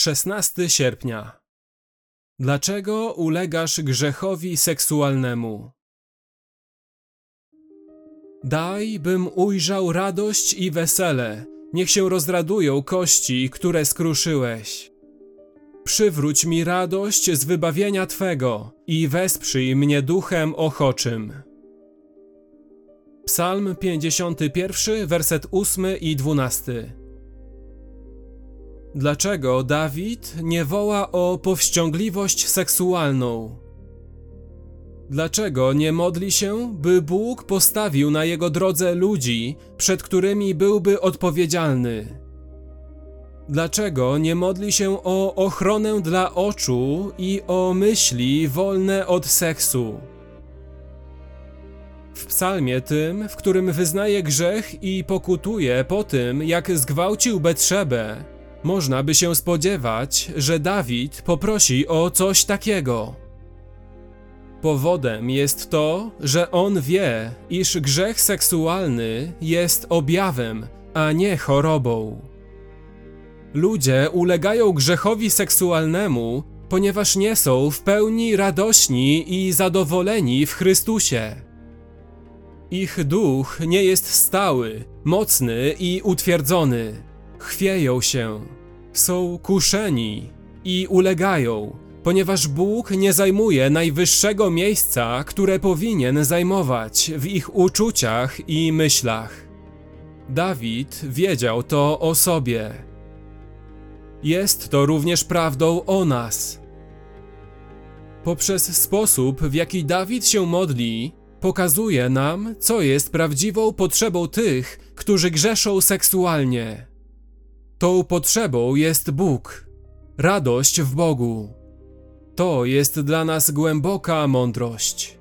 16 sierpnia. Dlaczego ulegasz grzechowi seksualnemu? Daj, bym ujrzał radość i wesele. Niech się rozradują kości, które skruszyłeś. Przywróć mi radość z wybawienia Twego i wesprzyj mnie duchem ochoczym. Psalm 51, werset 8 i 12. Dlaczego Dawid nie woła o powściągliwość seksualną? Dlaczego nie modli się, by Bóg postawił na jego drodze ludzi, przed którymi byłby odpowiedzialny? Dlaczego nie modli się o ochronę dla oczu i o myśli wolne od seksu? W psalmie tym, w którym wyznaje grzech i pokutuje po tym, jak zgwałcił Betrzebę, można by się spodziewać, że Dawid poprosi o coś takiego. Powodem jest to, że on wie, iż grzech seksualny jest objawem, a nie chorobą. Ludzie ulegają grzechowi seksualnemu, ponieważ nie są w pełni radośni i zadowoleni w Chrystusie. Ich duch nie jest stały, mocny i utwierdzony. Chwieją się, są kuszeni i ulegają, ponieważ Bóg nie zajmuje najwyższego miejsca, które powinien zajmować w ich uczuciach i myślach. Dawid wiedział to o sobie. Jest to również prawdą o nas. Poprzez sposób, w jaki Dawid się modli, pokazuje nam, co jest prawdziwą potrzebą tych, którzy grzeszą seksualnie. Tą potrzebą jest Bóg, radość w Bogu. To jest dla nas głęboka mądrość.